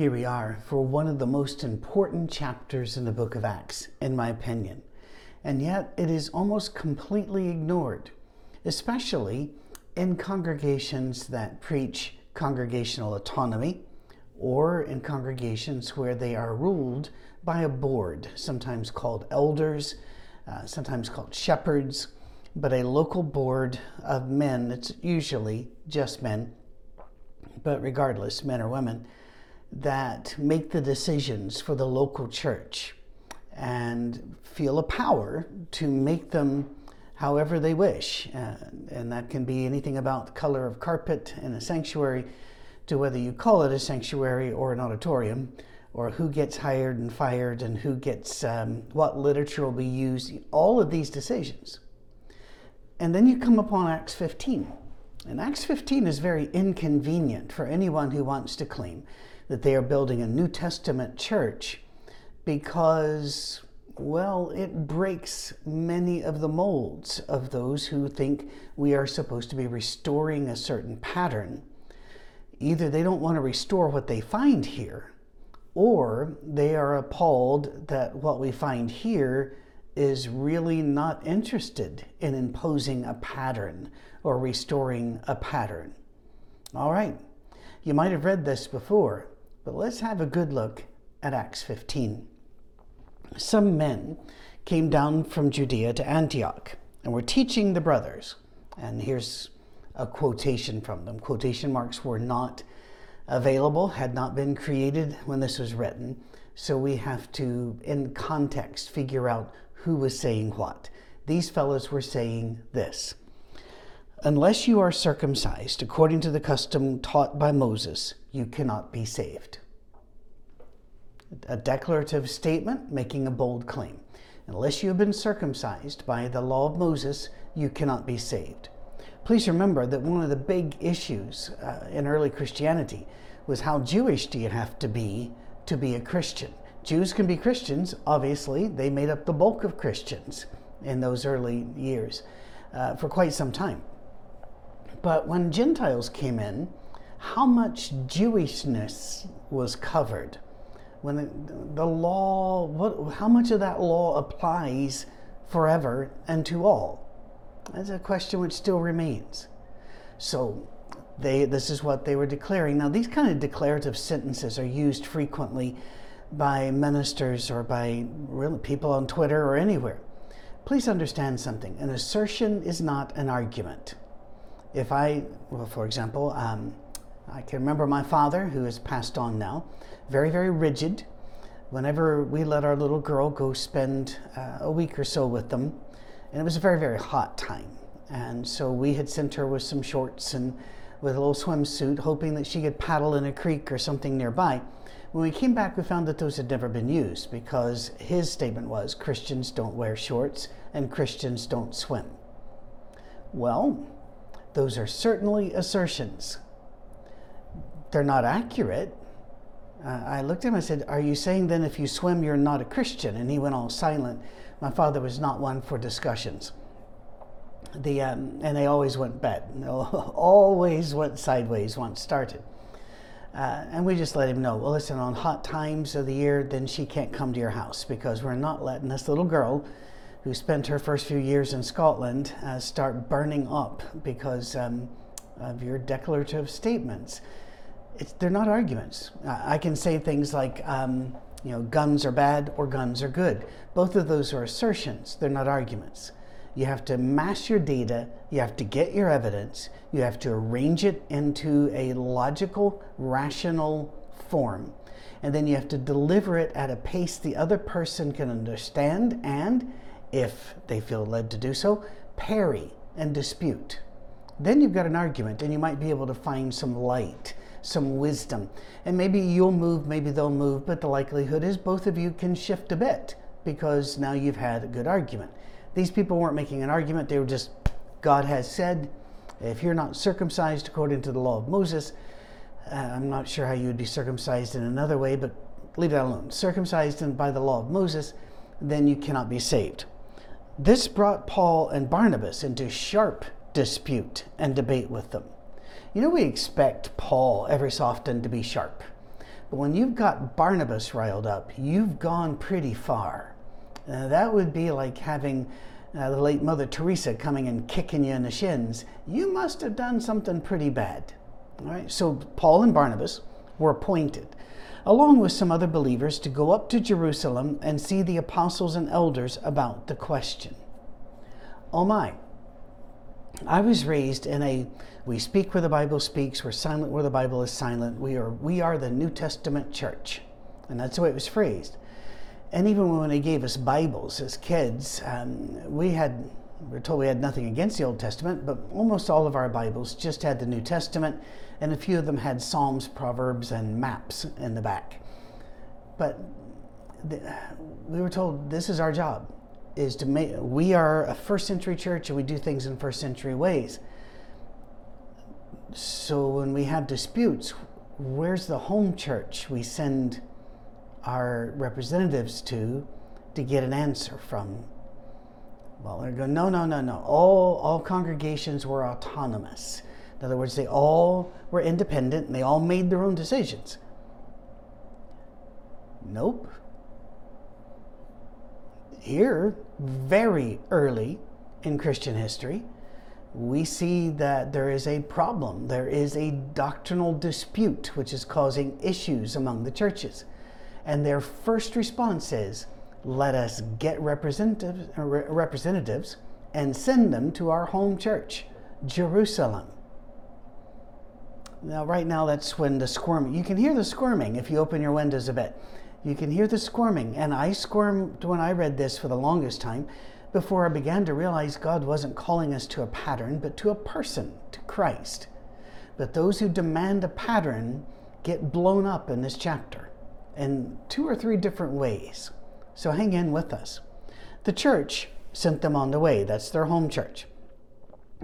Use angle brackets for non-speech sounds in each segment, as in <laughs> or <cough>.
Here we are for one of the most important chapters in the book of Acts, in my opinion. And yet it is almost completely ignored, especially in congregations that preach congregational autonomy or in congregations where they are ruled by a board, sometimes called elders, uh, sometimes called shepherds, but a local board of men, it's usually just men, but regardless, men or women, that make the decisions for the local church and feel a power to make them however they wish. And that can be anything about the color of carpet in a sanctuary to whether you call it a sanctuary or an auditorium, or who gets hired and fired and who gets um, what literature will be used, all of these decisions. And then you come upon Acts 15. And Acts 15 is very inconvenient for anyone who wants to claim that they are building a New Testament church because, well, it breaks many of the molds of those who think we are supposed to be restoring a certain pattern. Either they don't want to restore what they find here, or they are appalled that what we find here is really not interested in imposing a pattern or restoring a pattern. All right, you might have read this before, but let's have a good look at Acts 15. Some men came down from Judea to Antioch and were teaching the brothers. And here's a quotation from them. Quotation marks were not available, had not been created when this was written. So we have to, in context, figure out who was saying what. These fellows were saying this Unless you are circumcised according to the custom taught by Moses, you cannot be saved. A declarative statement making a bold claim. Unless you have been circumcised by the law of Moses, you cannot be saved. Please remember that one of the big issues uh, in early Christianity was how Jewish do you have to be to be a Christian? Jews can be Christians, obviously, they made up the bulk of Christians in those early years uh, for quite some time. But when Gentiles came in, how much Jewishness was covered? When it, the law, what, how much of that law applies forever and to all? That's a question which still remains. So, they, this is what they were declaring. Now, these kind of declarative sentences are used frequently by ministers or by really people on Twitter or anywhere. Please understand something an assertion is not an argument if I, well, for example, um, I can remember my father, who has passed on now, very, very rigid. Whenever we let our little girl go spend uh, a week or so with them, and it was a very, very hot time. And so we had sent her with some shorts and with a little swimsuit, hoping that she could paddle in a creek or something nearby. When we came back, we found that those had never been used because his statement was Christians don't wear shorts and Christians don't swim. Well, those are certainly assertions. They're not accurate. Uh, I looked at him and said, Are you saying then if you swim, you're not a Christian? And he went all silent. My father was not one for discussions. The, um, and they always went bad. <laughs> always went sideways once started. Uh, and we just let him know, well, listen, on hot times of the year, then she can't come to your house because we're not letting this little girl who spent her first few years in Scotland uh, start burning up because um, of your declarative statements. It's, they're not arguments. I can say things like, um, you know, guns are bad or guns are good. Both of those are assertions, they're not arguments. You have to mass your data, you have to get your evidence, you have to arrange it into a logical, rational form, and then you have to deliver it at a pace the other person can understand and if they feel led to do so, parry and dispute. Then you've got an argument and you might be able to find some light, some wisdom. And maybe you'll move, maybe they'll move, but the likelihood is both of you can shift a bit because now you've had a good argument. These people weren't making an argument, they were just, God has said, if you're not circumcised according to the law of Moses, uh, I'm not sure how you would be circumcised in another way, but leave that alone. Circumcised and by the law of Moses, then you cannot be saved. This brought Paul and Barnabas into sharp dispute and debate with them. You know, we expect Paul every so often to be sharp. But when you've got Barnabas riled up, you've gone pretty far. Uh, that would be like having uh, the late Mother Teresa coming and kicking you in the shins. You must have done something pretty bad. All right. So Paul and Barnabas were appointed, along with some other believers, to go up to Jerusalem and see the apostles and elders about the question. Oh my. I was raised in a we speak where the Bible speaks, we're silent where the Bible is silent. We are we are the New Testament church. And that's the way it was phrased. And even when they gave us Bibles as kids, um, we had were told we had nothing against the Old Testament, but almost all of our Bibles just had the New Testament, and a few of them had Psalms, Proverbs, and maps in the back. But the, we were told this is our job is to make we are a first century church and we do things in first century ways so when we have disputes where's the home church we send our representatives to to get an answer from well they're going no no no no all all congregations were autonomous in other words they all were independent and they all made their own decisions nope here, very early in Christian history, we see that there is a problem. There is a doctrinal dispute which is causing issues among the churches. And their first response is let us get representatives, representatives and send them to our home church, Jerusalem. Now, right now, that's when the squirming, you can hear the squirming if you open your windows a bit. You can hear the squirming. And I squirmed when I read this for the longest time before I began to realize God wasn't calling us to a pattern, but to a person, to Christ. But those who demand a pattern get blown up in this chapter in two or three different ways. So hang in with us. The church sent them on the way, that's their home church.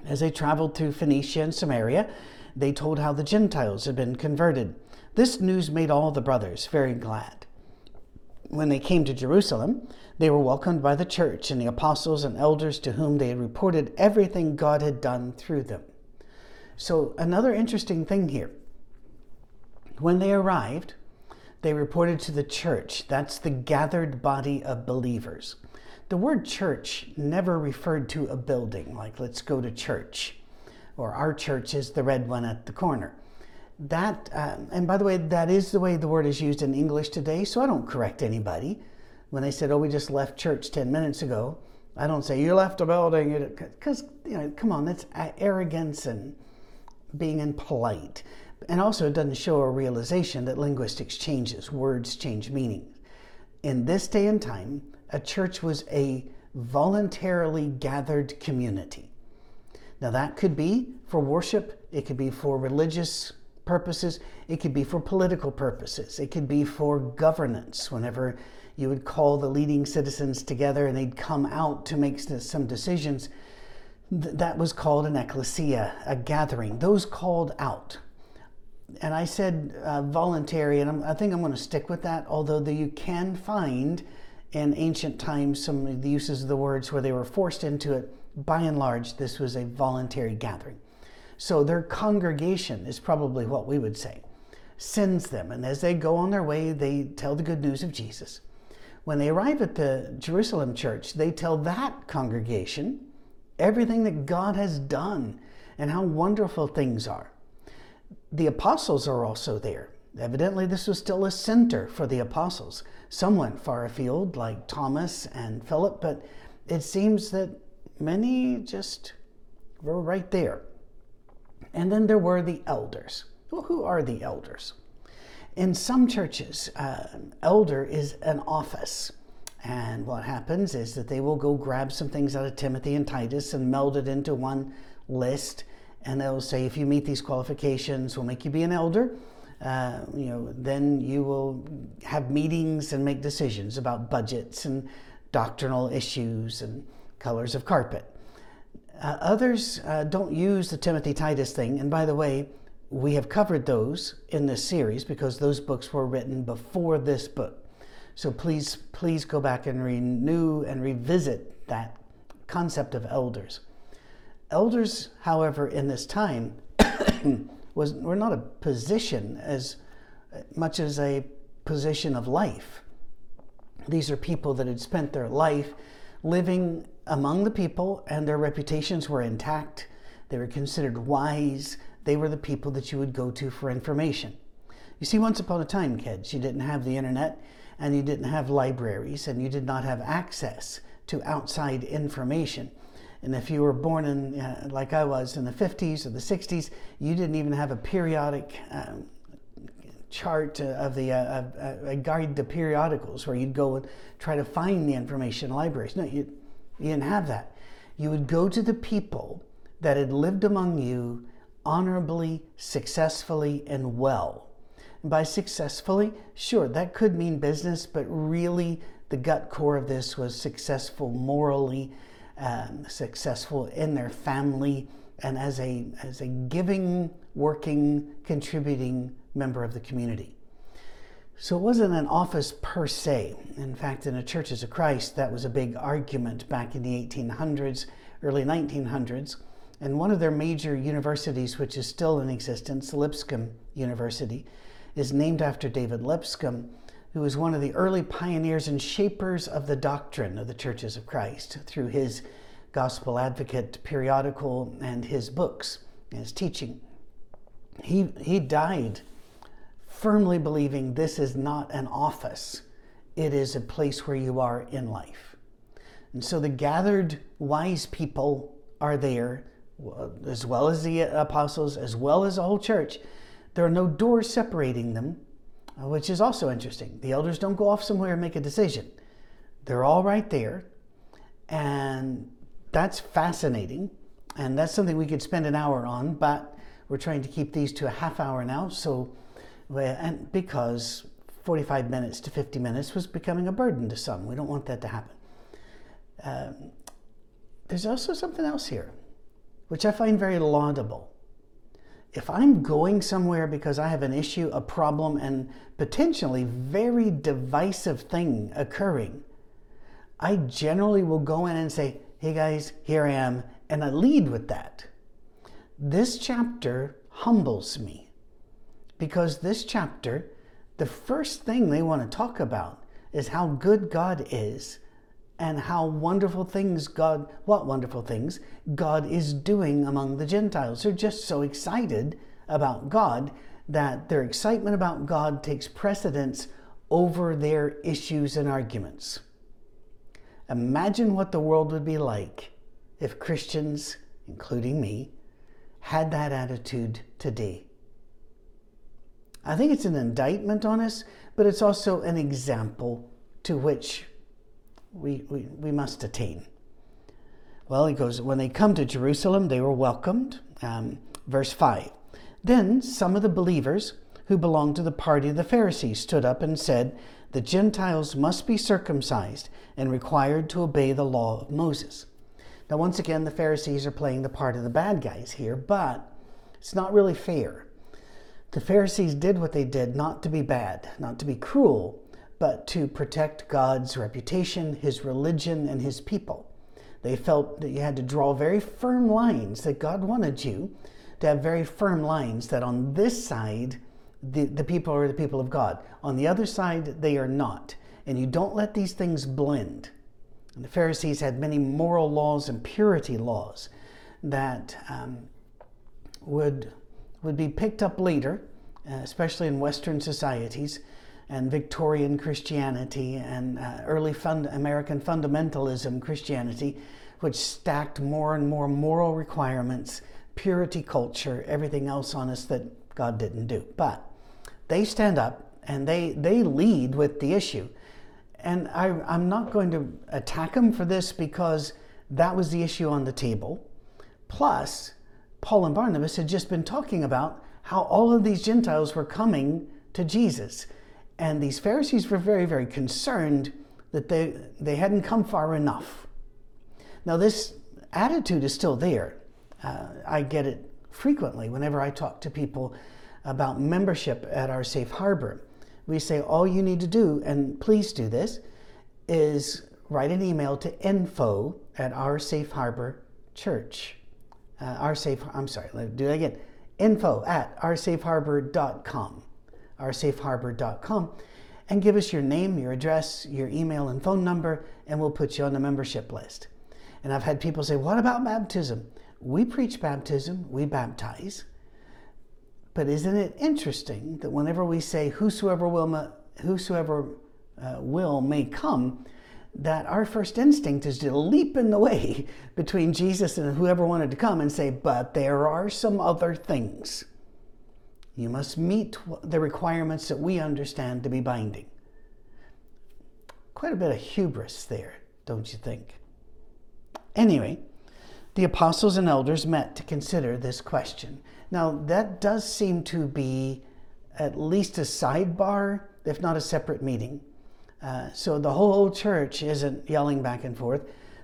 As they traveled through Phoenicia and Samaria, they told how the Gentiles had been converted. This news made all the brothers very glad when they came to Jerusalem, they were welcomed by the church and the apostles and elders to whom they had reported everything God had done through them. So, another interesting thing here. When they arrived, they reported to the church. That's the gathered body of believers. The word church never referred to a building, like let's go to church, or our church is the red one at the corner that, uh, and by the way, that is the way the word is used in English today, so I don't correct anybody. When they said, oh, we just left church 10 minutes ago, I don't say, you left a building, because, you know, come on, that's arrogance and being impolite. And also, it doesn't show a realization that linguistics changes, words change meaning. In this day and time, a church was a voluntarily gathered community. Now, that could be for worship, it could be for religious purposes, it could be for political purposes, it could be for governance, whenever you would call the leading citizens together and they'd come out to make some decisions. That was called an ecclesia, a gathering. Those called out. And I said uh, voluntary, and I'm, i think I'm going to stick with that, although the, you can find in ancient times some of the uses of the words where they were forced into it. By and large, this was a voluntary gathering. So their congregation is probably what we would say, sends them. And as they go on their way, they tell the good news of Jesus. When they arrive at the Jerusalem church, they tell that congregation everything that God has done and how wonderful things are. The apostles are also there. Evidently, this was still a center for the apostles. Some went far afield, like Thomas and Philip, but it seems that many just were right there. And then there were the elders. Well, who are the elders? In some churches, uh, elder is an office. And what happens is that they will go grab some things out of Timothy and Titus and meld it into one list. And they'll say, if you meet these qualifications, we'll make you be an elder. Uh, you know, then you will have meetings and make decisions about budgets and doctrinal issues and colors of carpet. Uh, others uh, don't use the Timothy Titus thing. And by the way, we have covered those in this series because those books were written before this book. So please, please go back and renew and revisit that concept of elders. Elders, however, in this time <coughs> was were not a position as much as a position of life. These are people that had spent their life living among the people and their reputations were intact. They were considered wise. They were the people that you would go to for information. You see, once upon a time, kids, you didn't have the internet and you didn't have libraries and you did not have access to outside information. And if you were born in, uh, like I was, in the 50s or the 60s, you didn't even have a periodic um, chart of the uh, a guide to periodicals where you'd go and try to find the information in libraries. No, you, you didn't have that. You would go to the people that had lived among you honorably, successfully, and well. And by successfully, sure, that could mean business, but really the gut core of this was successful morally, um, successful in their family, and as a, as a giving, working, contributing member of the community. So it wasn't an office per se. In fact, in the Churches of Christ, that was a big argument back in the 1800s, early 1900s. And one of their major universities, which is still in existence, Lipscomb University, is named after David Lipscomb, who was one of the early pioneers and shapers of the doctrine of the Churches of Christ through his Gospel Advocate periodical and his books and his teaching. He, he died firmly believing this is not an office, it is a place where you are in life. And so the gathered wise people are there, as well as the apostles, as well as the whole church. There are no doors separating them, uh, which is also interesting. The elders don't go off somewhere and make a decision, they're all right there. And that's fascinating. And that's something we could spend an hour on, but we're trying to keep these to a half hour now. So and because 45 minutes to 50 minutes was becoming a burden to some. We don't want that to happen. Um, there's also something else here, which I find very laudable. If I'm going somewhere because I have an issue, a problem, and potentially very divisive thing occurring, I generally will go in and say, hey guys, here I am, and I lead with that. This chapter humbles me because this chapter, the first thing they want to talk about is how good God is and how wonderful things God, what wonderful things God is doing among the Gentiles. They're just so excited about God that their excitement about God takes precedence over their issues and arguments. Imagine what the world would be like if Christians, including me, had that attitude today. I think it's an indictment on us, but it's also an example to which we, we, we must attain. Well, he goes, when they come to Jerusalem, they were welcomed. Um, verse 5. Then some of the believers who belonged to the party of the Pharisees stood up and said, The Gentiles must be circumcised and required to obey the law of Moses. Now, once again, the Pharisees are playing the part of the bad guys here, but it's not really fair. The Pharisees did what they did not to be bad, not to be cruel, but to protect God's reputation, his religion, and his people. They felt that you had to draw very firm lines, that God wanted you to have very firm lines that on this side, the, the people are the people of God. On the other side, they are not. And you don't let these things blend. And the Pharisees had many moral laws and purity laws that um, would would be picked up later, uh, especially in Western societies and Victorian Christianity and uh, early fund- American fundamentalism Christianity, which stacked more and more moral requirements, purity culture, everything else on us that God didn't do. But they stand up and they, they lead with the issue. And I, I'm not going to attack them for this because that was the issue on the table. Plus, Paul and Barnabas had just been talking about how all of these Gentiles were coming to Jesus. And these Pharisees were very, very concerned that they, they hadn't come far enough. Now, this attitude is still there. Uh, I get it frequently whenever I talk to people about membership at our safe harbor. We say, all you need to do, and please do this, is write an email to info at our safe harbor church uh, our safe, I'm sorry, let me do that again. Info at oursafeharbor.com. oursafeharbor.com and give us your name, your address, your email, and phone number, and we'll put you on the membership list. And I've had people say, What about baptism? We preach baptism, we baptize. But isn't it interesting that whenever we say, Whosoever will, whosoever, uh, will may come, that our first instinct is to leap in the way <laughs> between Jesus and whoever wanted to come and say, But there are some other things. You must meet the requirements that we understand to be binding. Quite a bit of hubris there, don't you think? Anyway, the apostles and elders met to consider this question. Now, that does seem to be at least a sidebar, if not a separate meeting. Uh, so the whole church isn't yelling back and forth.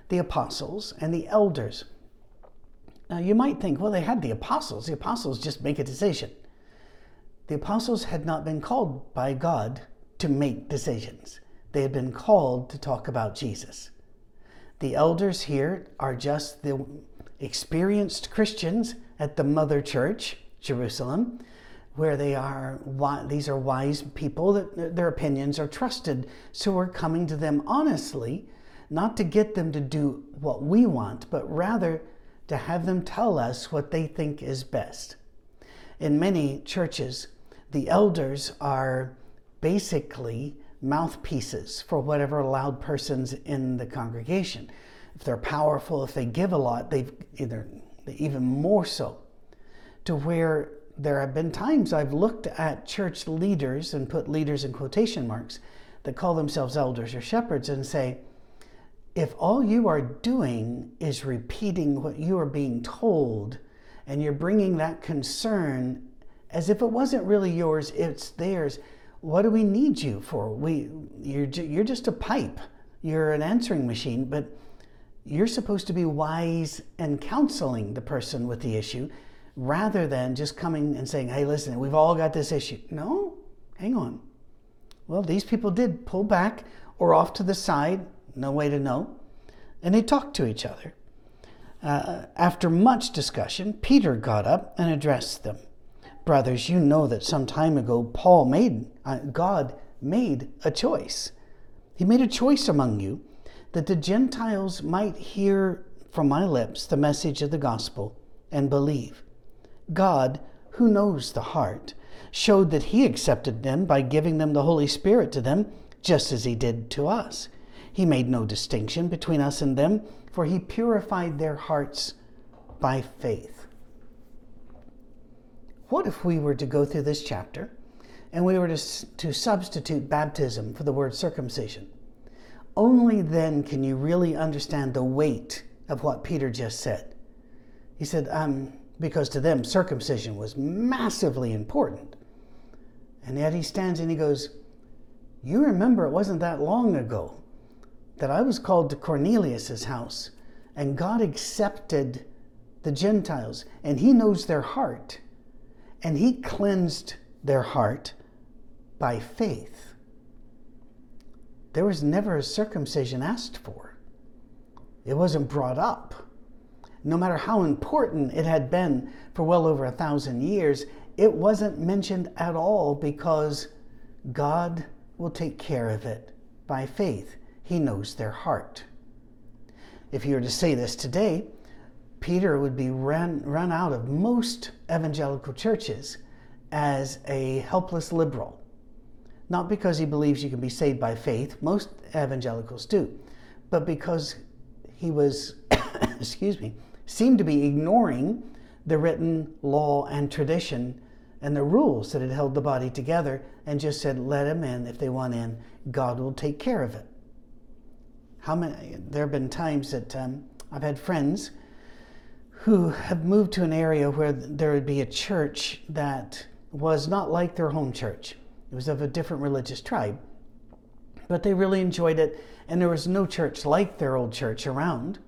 The apostles and the elders. Now, you might think, well, they had the apostles. The apostles just make a decision. The apostles had not been called by God to make decisions, they had been called to talk about Jesus. The elders here are just the experienced Christians at the mother church, Jerusalem, where they are these are wise people that their opinions are trusted. So we're coming to them honestly, not to get them to do what we want, but rather to have them tell us what they think is best. In many churches, the elders are basically mouthpieces for whatever loud persons in the congregation. If they're powerful, if they give a lot, they've either even more so. To where there have been times I've looked at church leaders and put leaders in quotation marks that call themselves elders or shepherds and say, if all you are doing is repeating what you are being told and you're bringing that concern as if it wasn't really yours, it's theirs. What do we need you for? We, you're, you're just a pipe. You're an answering machine, but you're supposed to be wise and counseling the person with the issue rather than just coming and saying, hey, listen, we've all got this issue. No, hang on. Well, these people did pull back or off to the side, no way to know, and they talked to each other. Uh, after much discussion, Peter got up and addressed them. Brothers, you know that some time ago Paul made, uh, God made a choice. He made a choice among you that the Gentiles might hear from my lips the message of the gospel and believe. God, who knows the heart, showed that He accepted them by giving them the Holy Spirit to them, just as He did to us. He made no distinction between us and them, for He purified their hearts by faith. What if we were to go through this chapter and we were to, to substitute baptism for the word circumcision? Only then can you really understand the weight of what Peter just said. He said, um, because to them, circumcision was massively important. And yet he stands and he goes, You remember it wasn't that long ago that I was called to Cornelius's house, and God accepted the Gentiles, and he knows their heart and he cleansed their heart by faith. There was never a circumcision asked for, it wasn't brought up. No matter how important it had been for well over a thousand years, it wasn't mentioned at all because God will take care of it by faith. He knows their heart. If you were to say this today, Peter would be run, run out of most evangelical churches as a helpless liberal. Not because he believes you can be saved by faith, most evangelicals do, but because he was, <coughs> excuse me, seemed to be ignoring the written law and tradition and the rules that had held the body together and just said, let them in. If they want in, God will take care of it. How many, there have been times that um, I've had friends who have moved to an area where there would be a church that was not like their home church. It was of a different religious tribe. But they really enjoyed it, and there was no church like their old church around.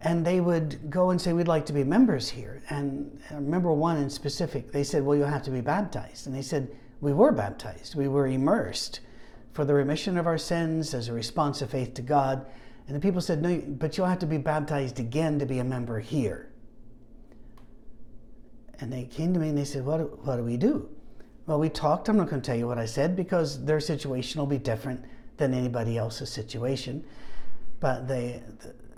And they would go and say, We'd like to be members here. And I remember one in specific, they said, Well, you'll have to be baptized. And they said, We were baptized, we were immersed for the remission of our sins as a response of faith to God. And the people said, No, but you'll have to be baptized again to be a member here. And they came to me and they said, What, what do we do? Well, we talked. I'm not going to tell you what I said because their situation will be different than anybody else's situation. But they,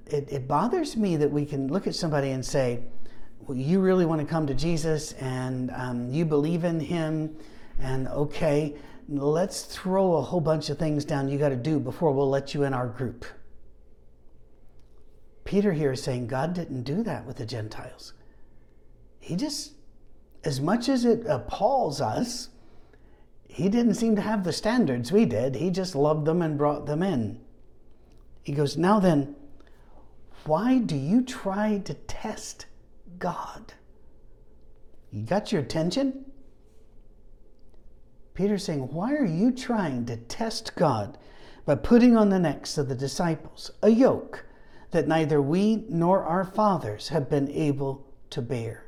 it, it bothers me that we can look at somebody and say, well, you really want to come to Jesus and um, you believe in him, and okay, let's throw a whole bunch of things down you got to do before we'll let you in our group. Peter here is saying God didn't do that with the Gentiles. He just, as much as it appalls us, he didn't seem to have the standards we did. He just loved them and brought them in. He goes, Now then, why do you try to test God? You got your attention? Peter's saying, Why are you trying to test God by putting on the necks of the disciples a yoke that neither we nor our fathers have been able to bear?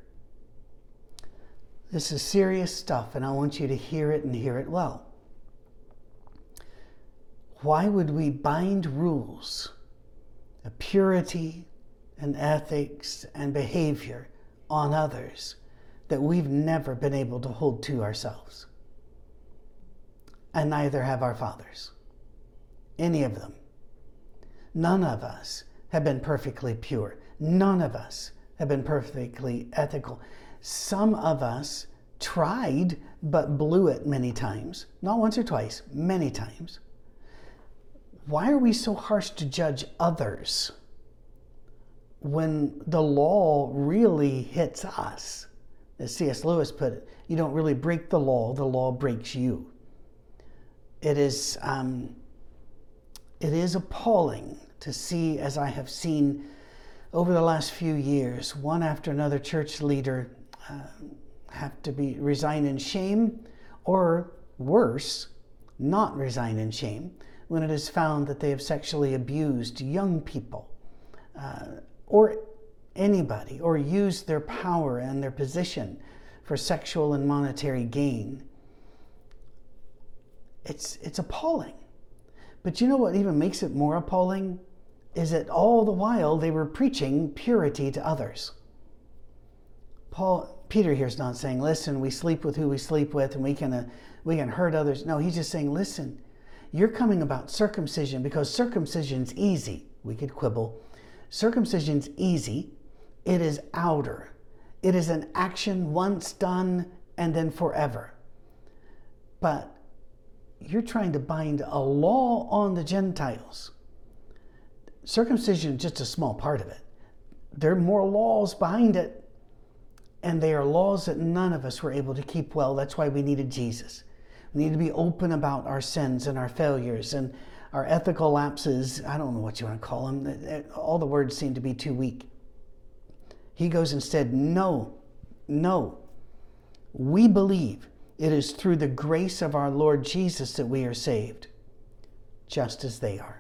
This is serious stuff, and I want you to hear it and hear it well. Why would we bind rules purity and ethics and behavior on others that we've never been able to hold to ourselves? And neither have our fathers. Any of them. None of us have been perfectly pure. None of us have been perfectly ethical. Some of us tried but blew it many times. Not once or twice, many times. Why are we so harsh to judge others when the law really hits us? As C.S. Lewis put it, you don't really break the law, the law breaks you. It is, um, it is appalling to see, as I have seen over the last few years, one after another church leader have to be resign in shame, or worse, not resign in shame when it is found that they have sexually abused young people uh, or anybody, or used their power and their position for sexual and monetary gain. It's, it's appalling. But you know what even makes it more appalling? Is that all the while they were preaching purity to others. Paul, Peter here is not saying, listen, we sleep with who we sleep with and we can, uh, we can hurt others. No, he's just saying, listen, you're coming about circumcision because circumcision's easy. We could quibble. Circumcision's easy. It is outer. It is an action once done and then forever. But you're trying to bind a law on the Gentiles. Circumcision is just a small part of it. There are more laws behind it and they are laws that none of us were able to keep well. That's why we needed Jesus. We need to be open about our sins and our failures and our ethical lapses. I don't know what you want to call them. All the words seem to be too weak. He goes and said, No, no. We believe it is through the grace of our Lord Jesus that we are saved, just as they are.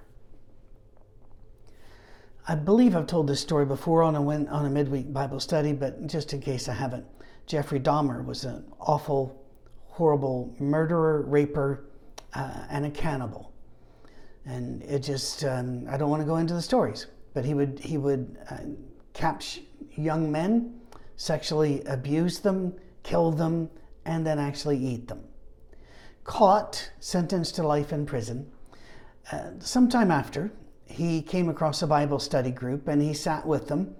I believe I've told this story before on a, on a midweek Bible study, but just in case I haven't, Jeffrey Dahmer was an awful, horrible murderer, raper, uh, and a cannibal. And it just, um, I don't want to go into the stories, but he would, he would uh, capture young men, sexually abuse them, kill them, and then actually eat them. Caught, sentenced to life in prison. Uh, sometime after, he came across a Bible study group and he sat with them.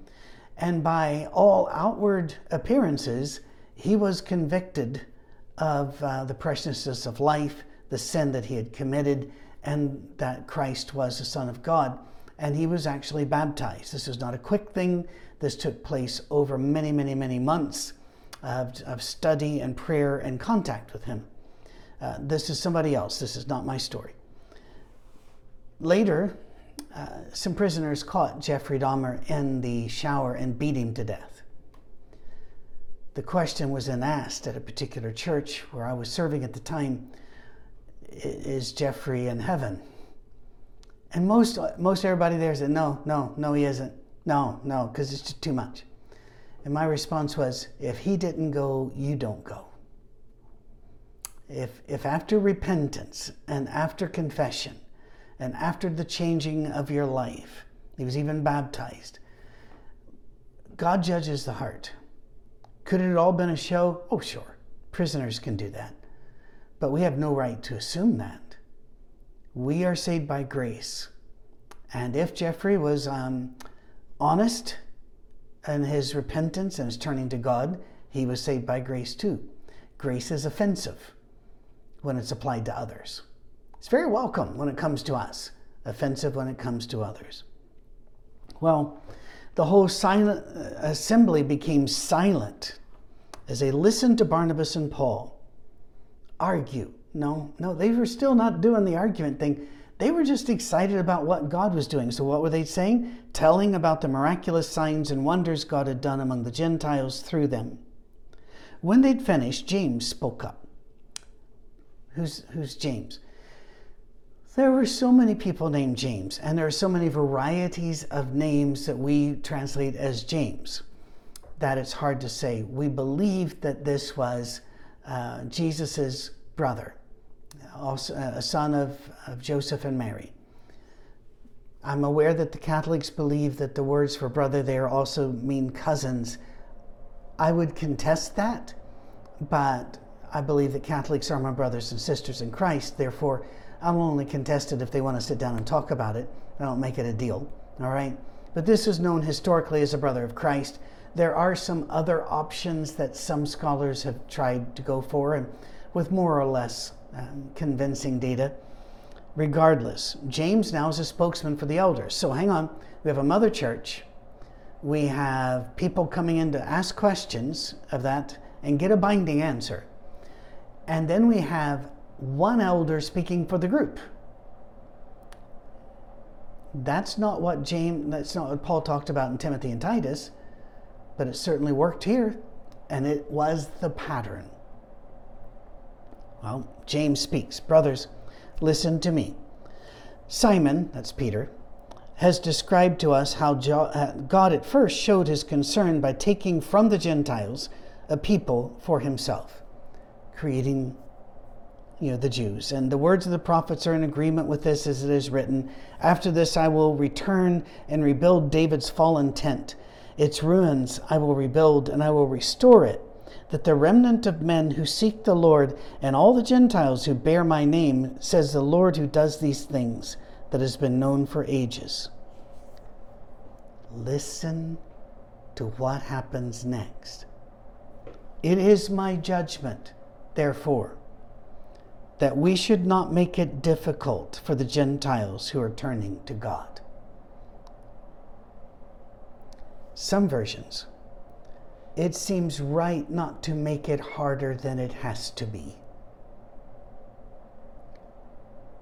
And by all outward appearances, he was convicted of uh, the preciousness of life, the sin that he had committed, and that Christ was the Son of God. And he was actually baptized. This was not a quick thing. This took place over many, many, many months of, of study and prayer and contact with him. Uh, this is somebody else. This is not my story. Later, uh, some prisoners caught Jeffrey Dahmer in the shower and beat him to death. The question was then asked at a particular church where I was serving at the time Is Jeffrey in heaven? And most, most everybody there said, No, no, no, he isn't. No, no, because it's just too much. And my response was, If he didn't go, you don't go. If, if after repentance and after confession, and after the changing of your life, he was even baptized. God judges the heart. Could it have all been a show? Oh, sure. Prisoners can do that. But we have no right to assume that. We are saved by grace. And if Jeffrey was um, honest in his repentance and his turning to God, he was saved by grace too. Grace is offensive when it's applied to others. It's very welcome when it comes to us, offensive when it comes to others. Well, the whole silent uh, assembly became silent as they listened to Barnabas and Paul argue. No, no, they were still not doing the argument thing. They were just excited about what God was doing. So, what were they saying? Telling about the miraculous signs and wonders God had done among the Gentiles through them. When they'd finished, James spoke up. Who's, who's James? There were so many people named James, and there are so many varieties of names that we translate as James that it's hard to say. We believe that this was uh, Jesus' brother, also a son of, of Joseph and Mary. I'm aware that the Catholics believe that the words for brother there also mean cousins. I would contest that, but I believe that Catholics are my brothers and sisters in Christ. Therefore, I'll only contest it if they want to sit down and talk about it. I don't make it a deal, all right? But this is known historically as a brother of Christ. There are some other options that some scholars have tried to go for, and with more or less um, convincing data. Regardless, James now is a spokesman for the elders. So hang on, we have a mother church. We have people coming in to ask questions of that and get a binding answer. And then we have one elder speaking for the group. That's not what James that's not what Paul talked about in Timothy and Titus, but it certainly worked here and it was the pattern. Well, James speaks, brothers, listen to me. Simon, that's Peter, has described to us how uh, God at first showed his concern by taking from the Gentiles a people for himself, creating you know, the Jews. And the words of the prophets are in agreement with this as it is written After this I will return and rebuild David's fallen tent. Its ruins I will rebuild and I will restore it, that the remnant of men who seek the Lord and all the Gentiles who bear my name, says the Lord who does these things, that has been known for ages. Listen to what happens next. It is my judgment, therefore that we should not make it difficult for the Gentiles who are turning to God. Some versions, it seems right not to make it harder than it has to be.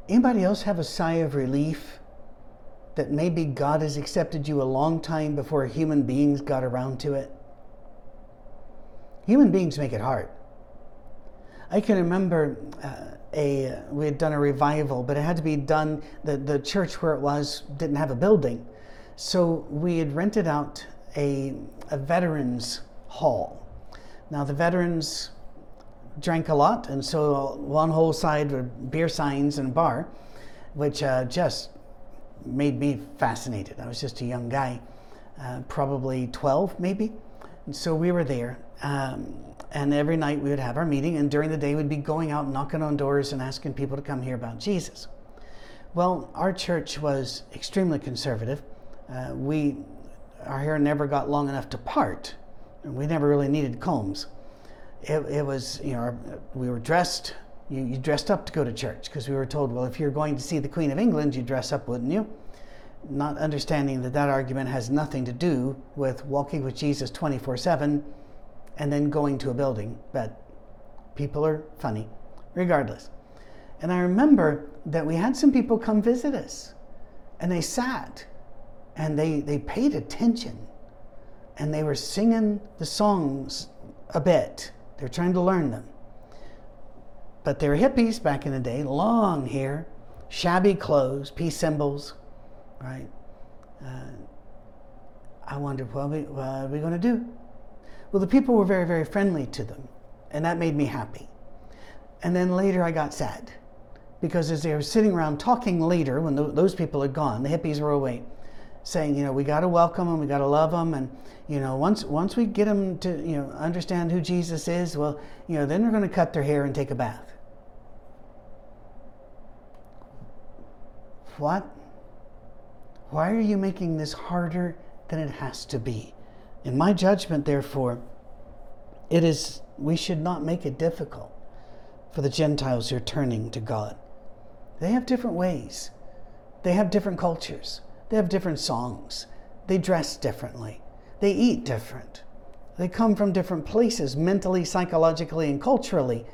Anybody else have a sigh of relief that maybe God has accepted you a long time before human beings got around to it? Human beings make it hard. I can remember uh, a we had done a revival, but it had to be done. The the church where it was didn't have a building, so we had rented out a a veterans hall. Now the veterans drank a lot, and so one whole side were beer signs and bar, which uh, just made me fascinated. I was just a young guy, uh, probably 12 maybe, so we were there. Um, and every night we would have our meeting, and during the day we'd be going out knocking on doors and asking people to come hear about Jesus. Well, our church was extremely conservative. Uh, we, our hair never got long enough to part. And we never really needed combs. It, it was, you know, our, we were dressed. You, you dressed up to go to church because we were told, well, if you're going to see the Queen of England, you dress up, wouldn't you? Not understanding that that argument has nothing to do with walking with Jesus 24 7 and then going to a building. But people are funny, regardless. And I remember that we had some people come visit us, and they sat and they, they paid attention and they were singing the songs a bit. They're trying to learn them. But they were hippies back in the day, long hair, shabby clothes, peace symbols, right? Uh, I wondered, well, we, what are we going to do? Well, the people were very, very friendly to them, and that made me happy. And then later I got sad because as they were sitting around talking later, when those people had gone, the hippies were away, saying, you know, we got to welcome them, we got to love them, and you know, once once we get them to you know understand who Jesus is, well, you know, then they're going to cut their hair and take a bath. What? Why are you making this harder than it has to be? In my judgment, therefore, it is we should not make it difficult for the Gentiles who are turning to God. They have different ways. They have different cultures. They have different songs. They dress differently. They eat different. They come from different places, mentally, psychologically, and culturally.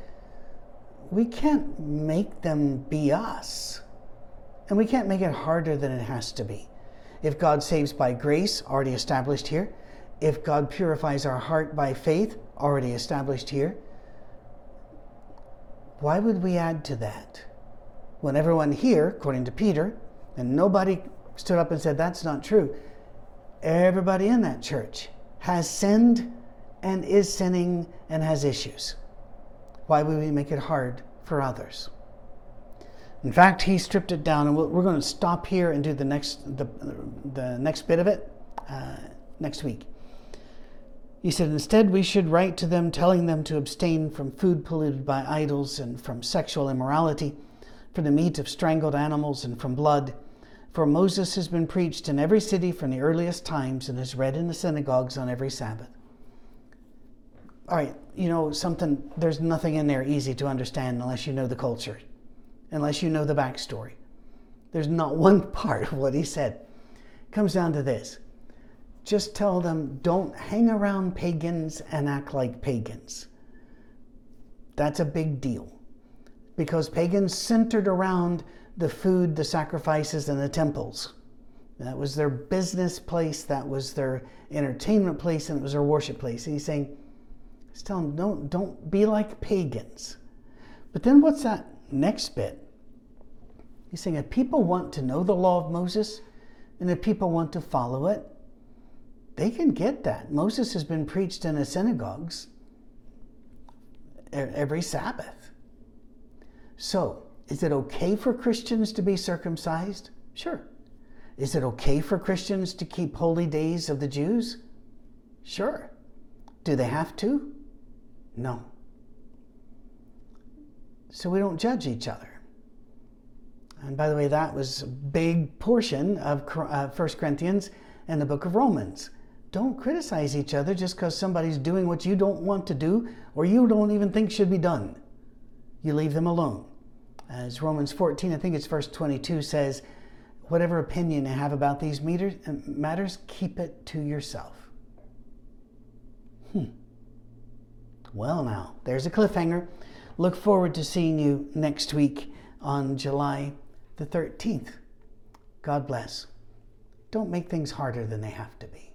We can't make them be us. And we can't make it harder than it has to be. If God saves by grace, already established here, if God purifies our heart by faith, already established here, why would we add to that? When everyone here, according to Peter, and nobody stood up and said that's not true, everybody in that church has sinned and is sinning and has issues. Why would we make it hard for others? In fact, he stripped it down, and we're going to stop here and do the next the, the next bit of it uh, next week. He said, instead, we should write to them telling them to abstain from food polluted by idols and from sexual immorality, from the meat of strangled animals and from blood. For Moses has been preached in every city from the earliest times and is read in the synagogues on every Sabbath. All right, you know, something, there's nothing in there easy to understand unless you know the culture, unless you know the backstory. There's not one <laughs> part of what he said. It comes down to this just tell them don't hang around pagans and act like pagans. That's a big deal because pagans centered around the food, the sacrifices, and the temples. That was their business place, that was their entertainment place, and it was their worship place. And he's saying, he's telling them, don't, don't be like pagans. But then what's that next bit? He's saying, if people want to know the law of Moses, and if people want to follow it, they can get that. Moses has been preached in the synagogues every Sabbath. So, is it okay for Christians to be circumcised? Sure. Is it okay for Christians to keep holy days of the Jews? Sure. Do they have to? No. So we don't judge each other. And by the way, that was a big portion of 1 uh, Corinthians and the book of Romans don't criticize each other just because somebody's doing what you don't want to do or you don't even think should be done. You leave them alone. As Romans 14, I think it's verse 22, says, whatever opinion you have about these uh, matters, keep it to yourself. Hmm. Well, now, there's a cliffhanger. Look forward to seeing you next week on July the 13th. God bless. Don't make things harder than they have to be.